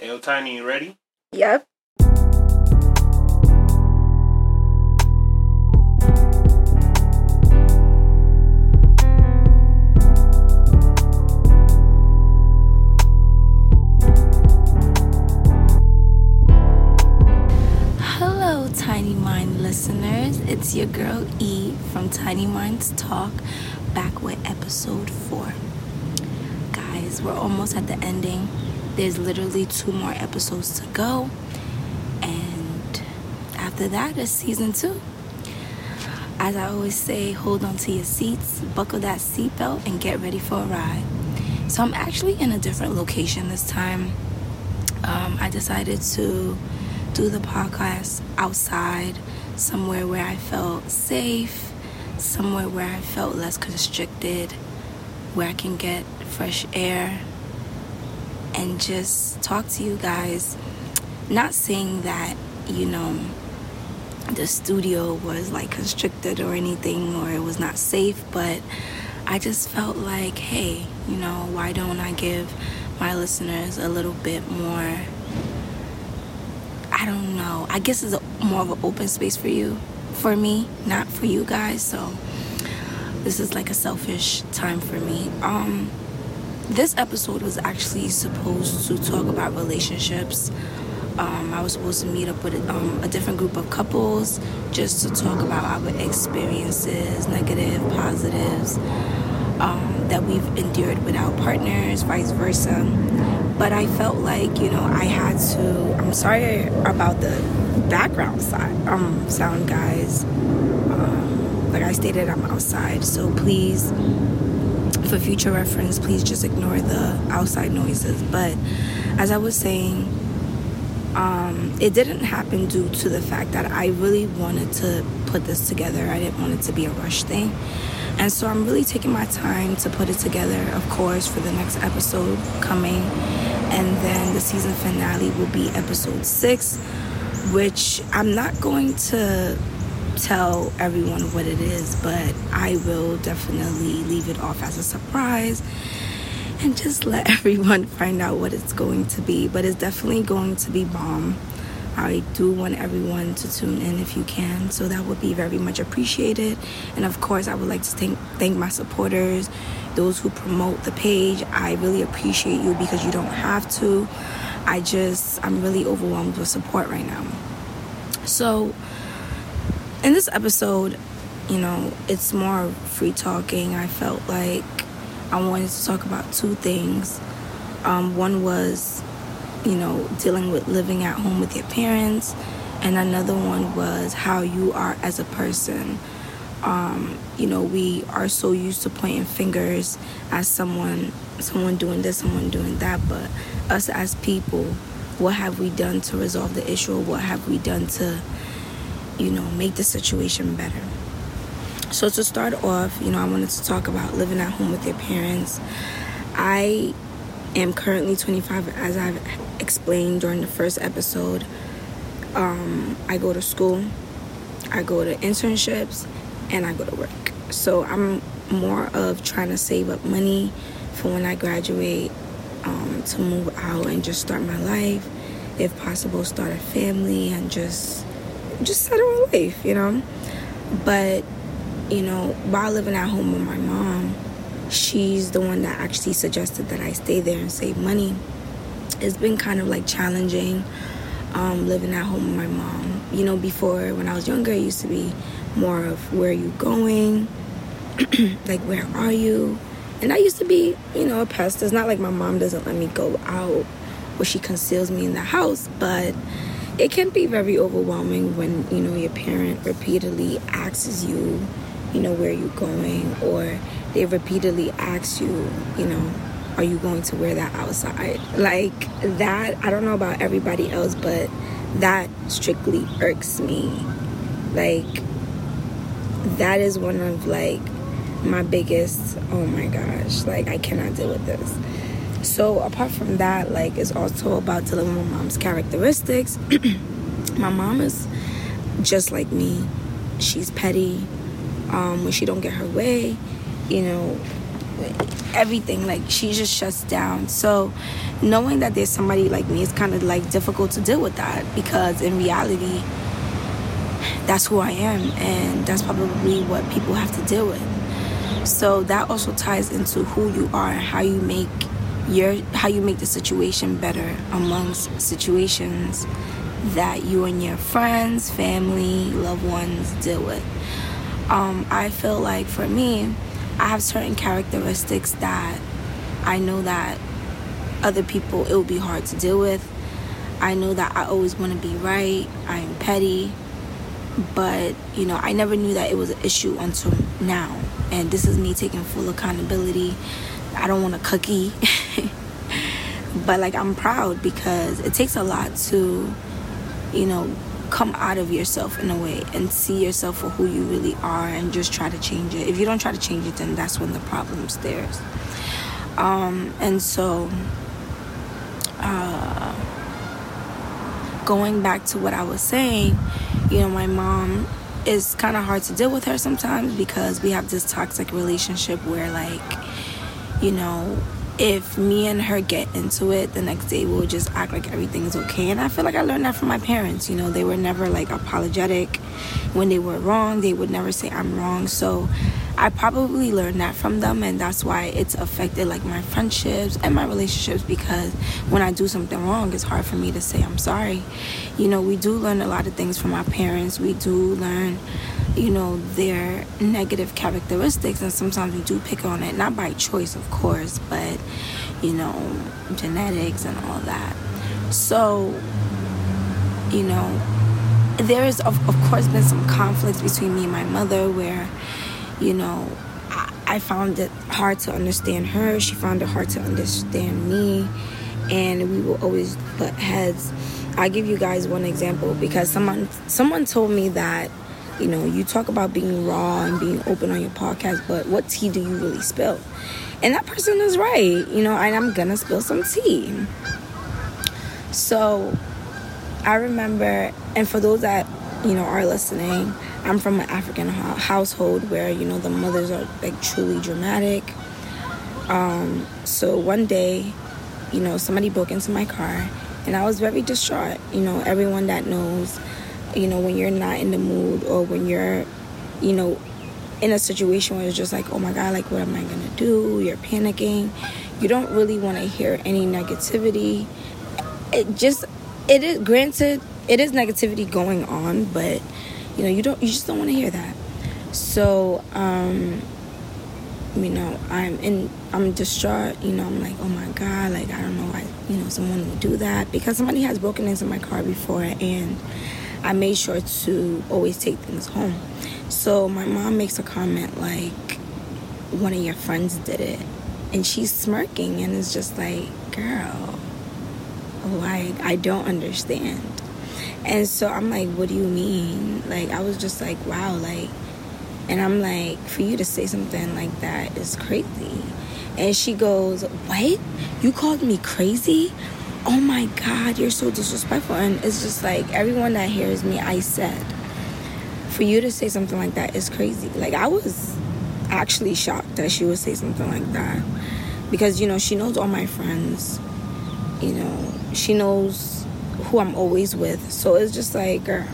Hey, Tiny, you ready? Yep. Hello, Tiny Mind listeners. It's your girl E from Tiny Minds Talk, back with episode four. Guys, we're almost at the ending. There's literally two more episodes to go, and after that is season two. As I always say, hold on to your seats, buckle that seatbelt, and get ready for a ride. So, I'm actually in a different location this time. Um, I decided to do the podcast outside, somewhere where I felt safe, somewhere where I felt less constricted, where I can get fresh air and just talk to you guys. Not saying that, you know, the studio was like constricted or anything or it was not safe, but I just felt like, hey, you know, why don't I give my listeners a little bit more I don't know. I guess it's a, more of an open space for you, for me, not for you guys. So this is like a selfish time for me. Um, this episode was actually supposed to talk about relationships. Um, I was supposed to meet up with um, a different group of couples just to talk about our experiences, negative, positives, um, that we've endured with our partners, vice versa but I felt like you know I had to. I'm sorry about the background side, um, sound guys. Um, like I stated, I'm outside, so please, for future reference, please just ignore the outside noises. But as I was saying, um, it didn't happen due to the fact that I really wanted to put this together. I didn't want it to be a rush thing. And so I'm really taking my time to put it together, of course, for the next episode coming. And then the season finale will be episode six, which I'm not going to tell everyone what it is, but I will definitely leave it off as a surprise and just let everyone find out what it's going to be. But it's definitely going to be bomb. I do want everyone to tune in if you can, so that would be very much appreciated. And of course, I would like to thank thank my supporters, those who promote the page. I really appreciate you because you don't have to. I just I'm really overwhelmed with support right now. So, in this episode, you know, it's more free talking. I felt like I wanted to talk about two things. Um, one was you know, dealing with living at home with your parents. And another one was how you are as a person. Um, you know, we are so used to pointing fingers as someone, someone doing this, someone doing that, but us as people, what have we done to resolve the issue, or what have we done to, you know, make the situation better? So to start off, you know, I wanted to talk about living at home with your parents. I am currently 25, as I've explained during the first episode. Um, I go to school, I go to internships, and I go to work. So I'm more of trying to save up money for when I graduate um, to move out and just start my life. If possible, start a family and just just settle a life, you know. But you know, while living at home with my mom, she's the one that actually suggested that I stay there and save money. It's been kind of like challenging um, living at home with my mom. You know, before when I was younger, it used to be more of where are you going, like where are you, and I used to be, you know, a pest. It's not like my mom doesn't let me go out or she conceals me in the house, but it can be very overwhelming when you know your parent repeatedly asks you, you know, where you're going or they repeatedly ask you, you know, are you going to wear that outside? Like that, I don't know about everybody else, but that strictly irks me. Like that is one of like my biggest, oh my gosh, like I cannot deal with this. So apart from that, like it's also about dealing with my mom's characteristics. my mom is just like me. She's petty. Um, when she don't get her way, you know, everything. Like she just shuts down. So knowing that there's somebody like me is kind of like difficult to deal with that because in reality, that's who I am, and that's probably what people have to deal with. So that also ties into who you are and how you make your how you make the situation better amongst situations that you and your friends, family, loved ones deal with. Um, I feel like for me, I have certain characteristics that I know that other people it will be hard to deal with. I know that I always want to be right. I am petty. But, you know, I never knew that it was an issue until now. And this is me taking full accountability. I don't want a cookie. but like I'm proud because it takes a lot to, you know, come out of yourself in a way and see yourself for who you really are and just try to change it. If you don't try to change it, then that's when the problem's there. Um, and so, uh, going back to what I was saying, you know, my mom is kind of hard to deal with her sometimes because we have this toxic relationship where, like, you know, if me and her get into it, the next day we'll just act like everything's okay. And I feel like I learned that from my parents. You know, they were never like apologetic when they were wrong, they would never say I'm wrong. So I probably learned that from them, and that's why it's affected like my friendships and my relationships because when I do something wrong, it's hard for me to say I'm sorry. You know, we do learn a lot of things from our parents, we do learn you know, their negative characteristics, and sometimes we do pick on it, not by choice, of course, but you know, genetics and all that. So, you know, there is, of, of course, been some conflicts between me and my mother where, you know, I, I found it hard to understand her, she found it hard to understand me, and we will always butt heads. I give you guys one example because someone someone told me that you know, you talk about being raw and being open on your podcast, but what tea do you really spill? And that person is right, you know, and I'm gonna spill some tea. So I remember, and for those that, you know, are listening, I'm from an African household where, you know, the mothers are like truly dramatic. Um, so one day, you know, somebody broke into my car and I was very distraught. You know, everyone that knows you know, when you're not in the mood or when you're, you know, in a situation where it's just like, oh my God, like, what am I gonna do? You're panicking. You don't really want to hear any negativity. It just, it is granted, it is negativity going on, but you know, you don't, you just don't want to hear that. So, um, you know, I'm in, I'm distraught. You know, I'm like, oh my God, like, I don't know why, you know, someone would do that because somebody has broken into my car before and I made sure to always take things home. So my mom makes a comment like, one of your friends did it. And she's smirking and it's just like, girl, like, I don't understand. And so I'm like, what do you mean? Like, I was just like, wow, like, and I'm like, for you to say something like that is crazy. And she goes, What? You called me crazy? oh my God, you're so disrespectful. And it's just like everyone that hears me, I said, for you to say something like that is crazy. Like, I was actually shocked that she would say something like that. Because, you know, she knows all my friends, you know, she knows who I'm always with. So it's just like, girl.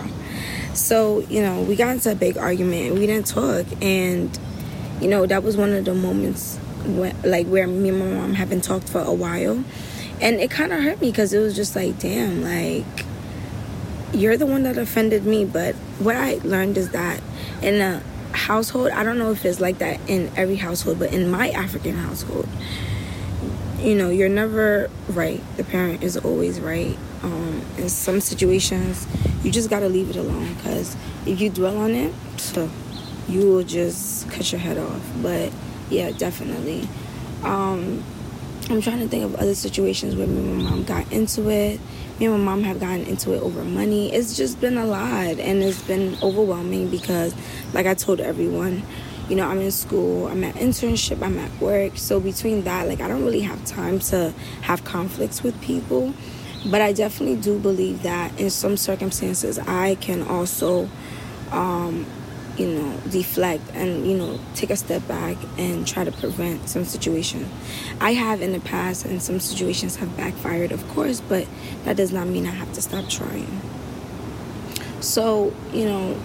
So, you know, we got into a big argument. We didn't talk. And, you know, that was one of the moments like, where me and my mom haven't talked for a while and it kind of hurt me because it was just like damn like you're the one that offended me but what i learned is that in a household i don't know if it's like that in every household but in my african household you know you're never right the parent is always right um, in some situations you just gotta leave it alone because if you dwell on it you will just cut your head off but yeah definitely um, I'm trying to think of other situations where me and my mom got into it. Me and my mom have gotten into it over money. It's just been a lot and it's been overwhelming because, like I told everyone, you know, I'm in school, I'm at internship, I'm at work. So between that, like I don't really have time to have conflicts with people. But I definitely do believe that in some circumstances, I can also um, you know, deflect and, you know, take a step back and try to prevent some situation. I have in the past, and some situations have backfired, of course, but that does not mean I have to stop trying. So, you know,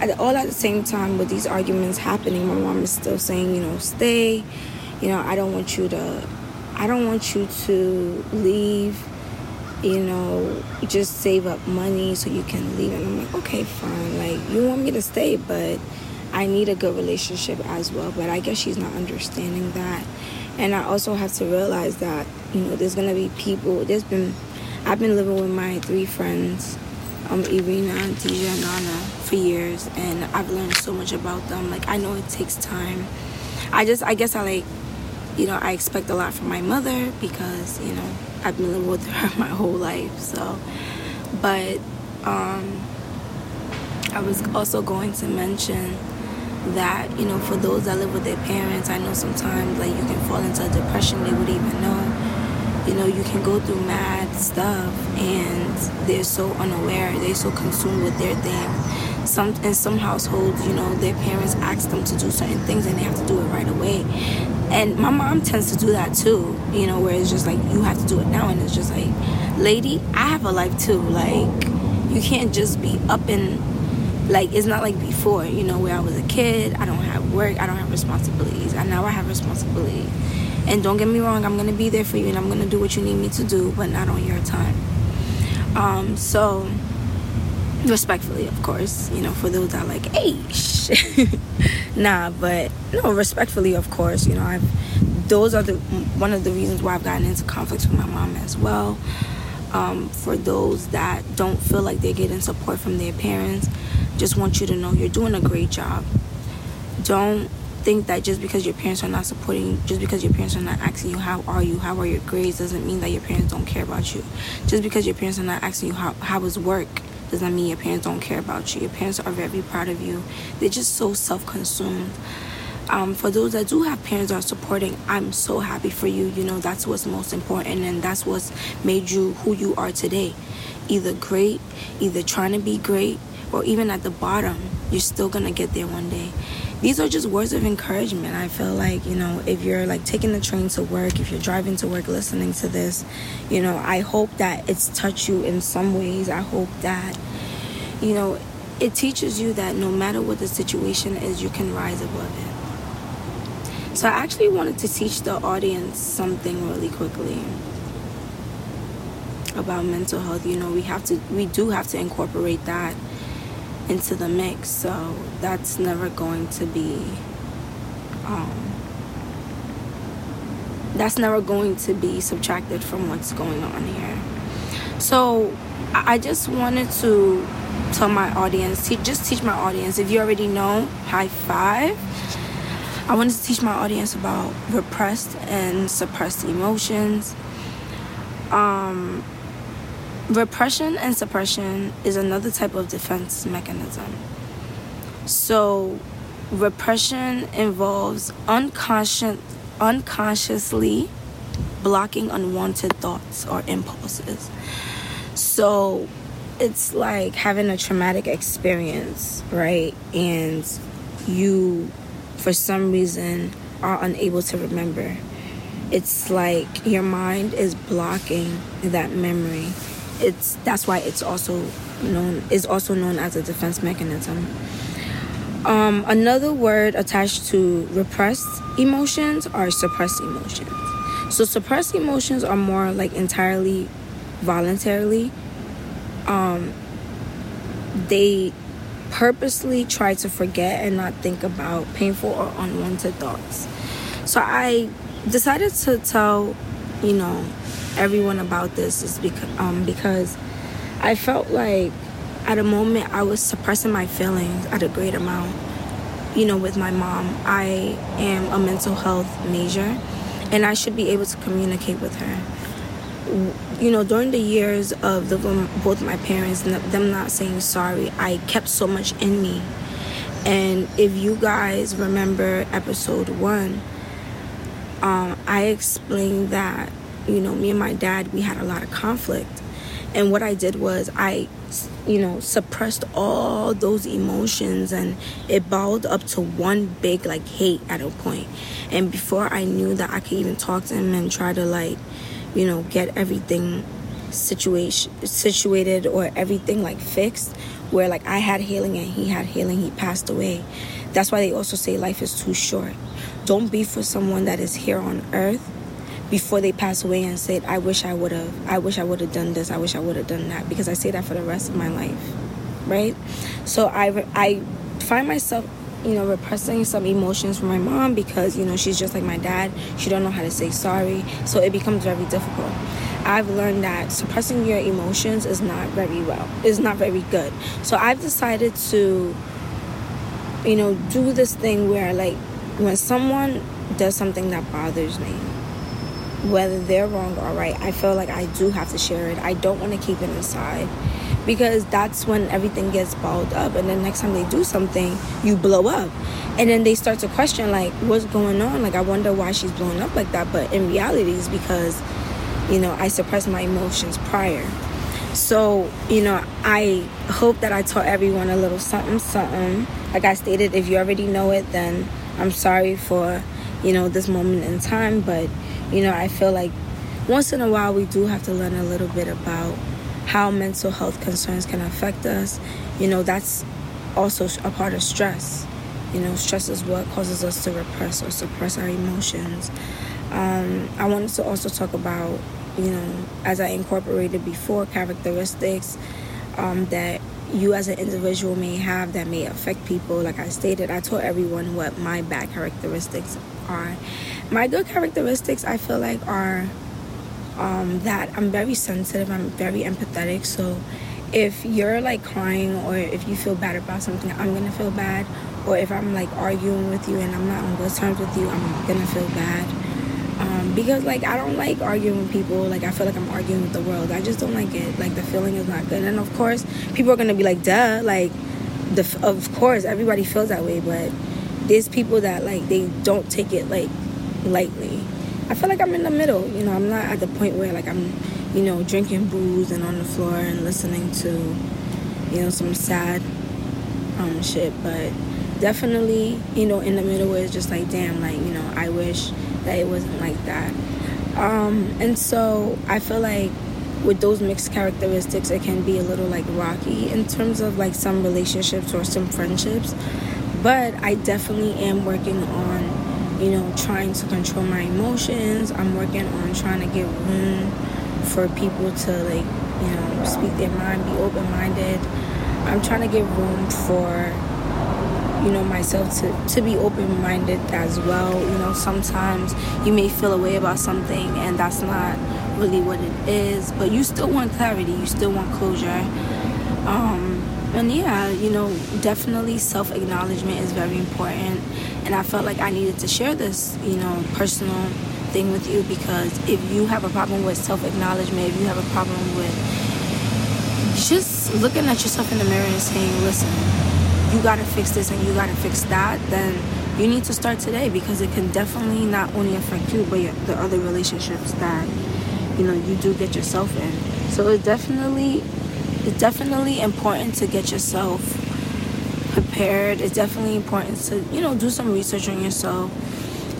at, all at the same time with these arguments happening, my mom is still saying, you know, stay. You know, I don't want you to, I don't want you to leave you know, just save up money so you can leave. And I'm like, okay, fine. Like, you want me to stay, but I need a good relationship as well. But I guess she's not understanding that. And I also have to realize that, you know, there's going to be people, there's been, I've been living with my three friends, um, Irina, Deja, and Nana, for years. And I've learned so much about them. Like, I know it takes time. I just, I guess I like, you know, I expect a lot from my mother because, you know, I've been living with her my whole life. So, but um, I was also going to mention that you know for those that live with their parents, I know sometimes like you can fall into a depression they would even know. You know, you can go through mad stuff and they're so unaware, they're so consumed with their thing. Some in some households, you know, their parents ask them to do certain things and they have to do it right away and my mom tends to do that too you know where it's just like you have to do it now. And it's just like lady i have a life too. Like you can't just be up and like it's not like before you know where i was a kid i don't have work i don't have responsibilities. And now i have responsibilities and don't get me wrong i'm gonna be there for you and i'm gonna do what you need me to do but not on your time. Um so respectfully of course you know for those that are like hey nah but no respectfully of course you know i've those are the one of the reasons why i've gotten into conflicts with my mom as well. Um, for those that don't feel like they're getting support from their parents just want you to know you're doing a great job. Don't think that just because your parents are not supporting you, just because your parents are not asking you how are you? How are your grades? doesn't mean that your parents don't care about you. Just because your parents are not asking you how how is work does not mean your parents don't care about you. Your parents are very proud of you. They're just so self consumed. Um, for those that do have parents that are supporting, I'm so happy for you. You know, that's what's most important, and that's what's made you who you are today. Either great, either trying to be great, or even at the bottom, you're still gonna get there one day these are just words of encouragement. I feel like, you know, if you're like taking the train to work, if you're driving to work listening to this, you know, I hope that it's touched you in some ways. I hope that, you know, it teaches you that no matter what the situation is, you can rise above it. So I actually wanted to teach the audience something really quickly about mental health. You know, we have to we do have to incorporate that into the mix. So that's never going to be um, that's never going to be subtracted from what's going on here. So I just wanted to tell my audience, just teach my audience. If you already know, high five. I wanted to teach my audience about repressed and suppressed emotions. Um, Repression and suppression is another type of defense mechanism. So, repression involves unconscious, unconsciously blocking unwanted thoughts or impulses. So, it's like having a traumatic experience, right? And you, for some reason, are unable to remember. It's like your mind is blocking that memory it's that's why it's also known is also known as a defense mechanism. Um, another word attached to repressed emotions are suppressed emotions. So suppressed emotions are more like entirely voluntarily. Um, they purposely try to forget and not think about painful or unwanted thoughts. So I decided to tell, you know, everyone about this is because um, because I felt like at a moment I was suppressing my feelings at a great amount. You know, with my mom, I am a mental health major, and I should be able to communicate with her. You know, during the years of the both my parents, them not saying sorry, I kept so much in me. And if you guys remember episode one, um, I explained that you know, me and my dad, we had a lot of conflict. And what I did was I, you know, suppressed all those emotions and it balled up to one big like hate at a point. And before I knew that I could even talk to him and try to like, you know, get everything situation situated or everything like fixed where like I had healing and he had healing, he passed away. That's why they also say life is too short. Don't be for someone that is here on earth before they pass away and say, I wish I would have, I wish I would have done this, I wish I would have done that, because I say that for the rest of my life, right? So I, I find myself, you know, repressing some emotions from my mom because, you know, she's just like my dad. She don't know how to say sorry. So it becomes very difficult. I've learned that suppressing your emotions is not very well, is not very good. So I've decided to, you know, do this thing where, like, when someone does something that bothers me, whether they're wrong or right, I feel like I do have to share it. I don't want to keep it inside because that's when everything gets balled up. And then next time they do something, you blow up. And then they start to question, like, what's going on? Like, I wonder why she's blowing up like that. But in reality, it's because you know, I suppressed my emotions prior. So, you know, I hope that I taught everyone a little something, something. Like I stated, if you already know it, then I'm sorry for, you know, this moment in time. But, you know, I feel like once in a while we do have to learn a little bit about how mental health concerns can affect us. You know, that's also a part of stress. You know, stress is what causes us to repress or suppress our emotions. Um, I wanted to also talk about you know, as I incorporated before, characteristics um, that you as an individual may have that may affect people. Like I stated, I told everyone what my bad characteristics are. My good characteristics, I feel like, are um, that I'm very sensitive, I'm very empathetic. So if you're like crying or if you feel bad about something, I'm gonna feel bad. Or if I'm like arguing with you and I'm not on good terms with you, I'm gonna feel bad because like I don't like arguing with people. Like I feel like I'm arguing with the world. I just don't like it. Like the feeling is not good. And of course, people are gonna be like, "Duh!" Like the of course everybody feels that way, but there's people that like they don't take it like lightly. I feel like I'm in the middle. You know, I'm not at the point where like I'm, you know, drinking booze and on the floor and listening to, you know, some sad um shit, but definitely, you know, in the middle where it's just like, damn, like, you know, I wish that it wasn't like that. Um, and so I feel like with those mixed characteristics, it can be a little like rocky in terms of like some relationships or some friendships. But I definitely am working on, you know, trying to control my emotions. I'm working on trying to give room for people to like, you know, speak their mind, be open minded. I'm trying to give room for you know myself to to be open minded as well. You know sometimes you may feel a way about something and that's not really what it is but you still want clarity you still want closure. Um and yeah you know definitely self acknowledgement is very important. And i felt like i needed to share this you know personal thing with you because if you have a problem with self acknowledgement if you have a problem with just looking at yourself in the mirror and saying listen you gotta fix this and you gotta fix that, then you need to start today because it can definitely not only affect you but the other relationships that you know you do get yourself in. So it's definitely it's definitely important to get yourself prepared. It's definitely important to you know do some research on yourself.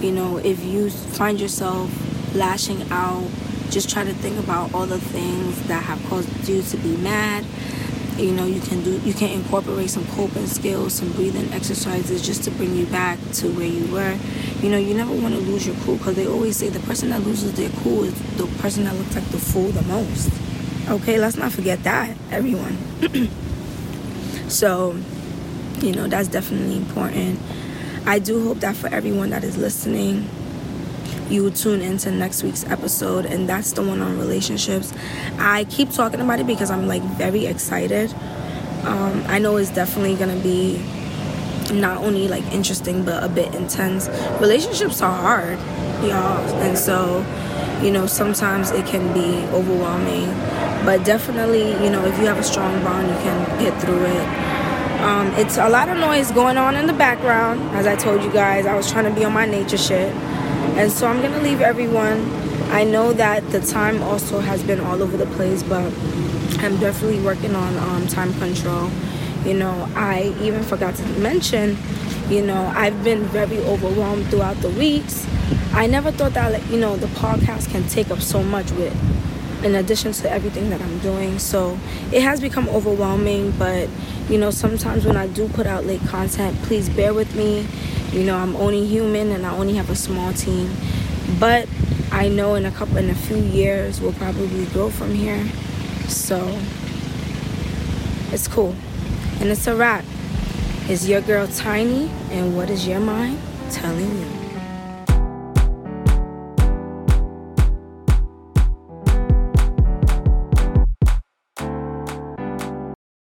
You know if you find yourself lashing out, just try to think about all the things that have caused you to be mad you know you can do you can incorporate some coping skills some breathing exercises just to bring you back to where you were. You know you never want to lose your cool because they always say the person that loses their cool is the person that looks like the fool the most. Okay let's not forget that everyone. So you know that's definitely important. I do hope that for everyone that is listening you tune into next week's episode, and that's the one on relationships. I keep talking about it because I'm like very excited. Um, I know it's definitely gonna be not only like interesting but a bit intense. Relationships are hard, y'all, and so you know sometimes it can be overwhelming. But definitely, you know, if you have a strong bond, you can get through it. Um, it's a lot of noise going on in the background. As I told you guys, I was trying to be on my nature shit. And so I'm going to leave everyone I know that the time also has been all over the place, but I'm definitely working on um, time control. You know, I even forgot to mention, you know, I've been very overwhelmed throughout the weeks. I never thought that, you know, the podcast can take up so much with, in addition to everything that I'm doing. So it has become overwhelming, but, you know, sometimes when I do put out late content, please bear with me. You know, I'm only human and I only have a small team. But I know in a couple, in a few years, we'll probably grow from here. So it's cool. And it's a wrap. Is your girl tiny? And what is your mind telling you?